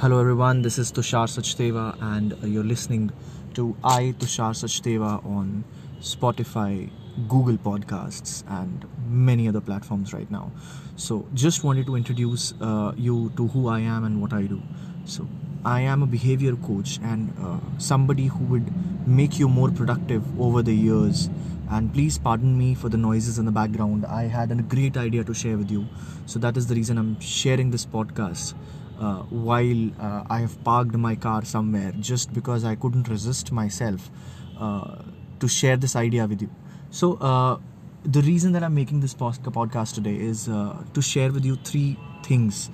Hello everyone, this is Tushar Sachdeva and you're listening to I Tushar Sachdeva on Spotify, Google Podcasts and many other platforms right now. So just wanted to introduce uh, you to who I am and what I do. So I am a behavior coach and uh, somebody who would make you more productive over the years. And please pardon me for the noises in the background. I had a great idea to share with you. So that is the reason I'm sharing this podcast. Uh, while uh, I have parked my car somewhere just because I couldn't resist myself uh, to share this idea with you. So, uh, the reason that I'm making this podcast today is uh, to share with you three things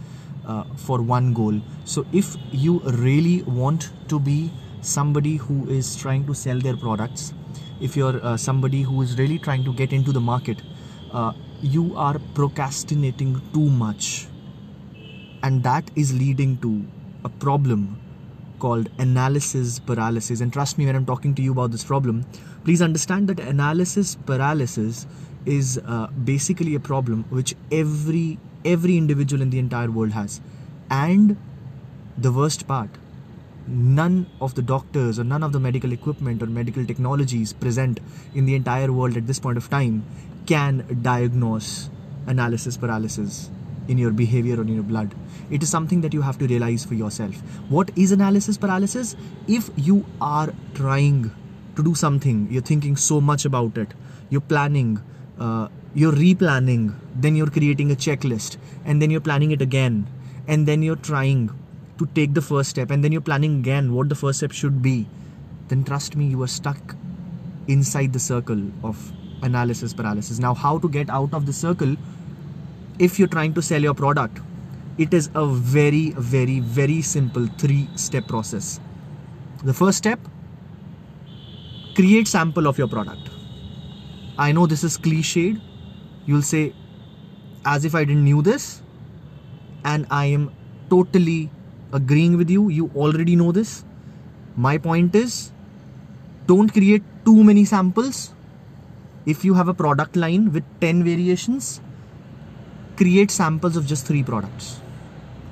uh, for one goal. So, if you really want to be somebody who is trying to sell their products, if you're somebody who is really trying to get into the market, you are procrastinating too much and that is leading to a problem called analysis paralysis. And trust me when i'm talking to you about this problem please understand that analysis paralysis is uh, basically a problem which every every individual in the entire world has. And the worst part none of the doctors or none of the medical equipment or medical technologies present in the entire world at this point of time can diagnose analysis paralysis in your behavior or in your blood. It is something that you have to realize for yourself. What is analysis paralysis? If you are trying to do something, you're thinking so much about it, you're planning, uh, you're replanning, then you're creating a checklist, and then you're planning it again, and then you're trying to take the first step, and then you're planning again what the first step should be, then trust me, you are stuck inside the circle of analysis paralysis. Now, how to get out of the circle? If you're trying to sell your product it is a very very very simple three step process. The first step create sample of your product. I know this is cliched. You'll say as if i didn't knew this and i am totally agreeing with you. You already know this. My point is don't create too many samples. If you have a product line with 10 variations create samples of just three products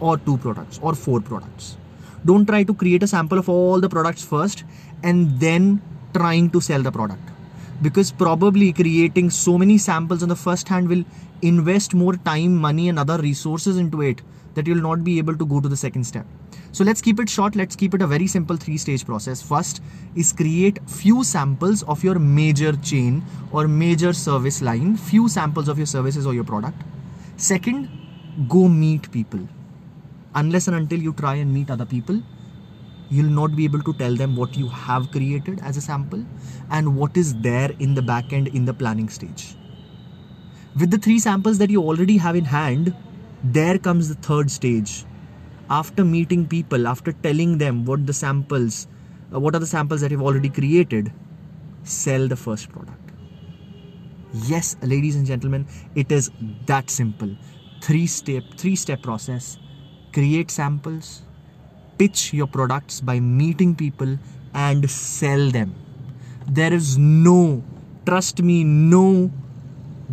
or two products or four products. Don't try to create a sample of all the products first and then trying to sell the product because probably creating so many samples on the first hand will invest more time, money, and other resources into it that you'll not be able to go to the second step. So let's keep it short. Let's keep it a very simple three stage process. First is create few samples of your major chain or major service line, few samples of your services or your product Second, go meet people. Unless and until you try and meet other people, you'll not be able to tell them what you have created as a sample and what is there in the back end in the planning stage. With the three samples that you already have in hand, there comes the third stage. After meeting people, after telling them what the samples, uh, what are the samples that you've already created, sell the first product. Yes, ladies and gentlemen, it is that simple. Three step, three step process. Create samples, pitch your products by meeting people and sell them. There is no, trust me, no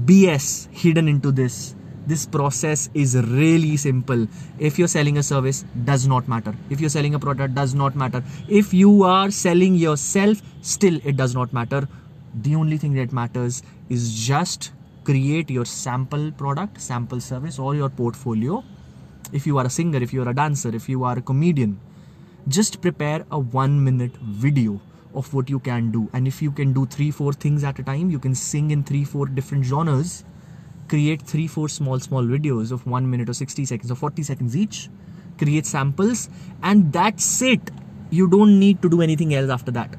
BS hidden into this. This process is really simple. If you're selling a service, does not matter. If you're selling a product, does not matter. If you are selling yourself, still it does not matter the only thing that matters is just create your sample product sample service or your portfolio. If you are a singer if you are a dancer if you are a comedian just prepare a one minute video of what you can do. And if you can do three four things at a time you can sing in three four different genres create three four small small videos of one minute or 60 seconds or 40 seconds each create samples and that's it. You don't need to do anything else after that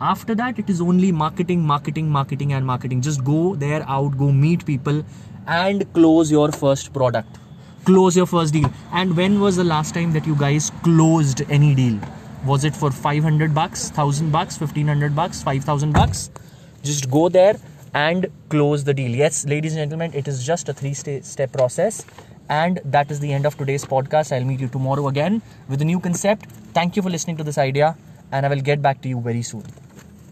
after that it is only marketing marketing marketing and marketing. Just go there out go meet people and close your first product. Close your first deal. And when was the last time that you guys closed any deal? Was it for 500 bucks 1000 bucks 1500 bucks 5000 bucks? Just go there and close the deal. Yes ladies and gentlemen it is just a three step process. And that is the end of today's podcast. I'll meet you tomorrow again with a new concept. Thank you for listening to this idea and i will get back to you very soon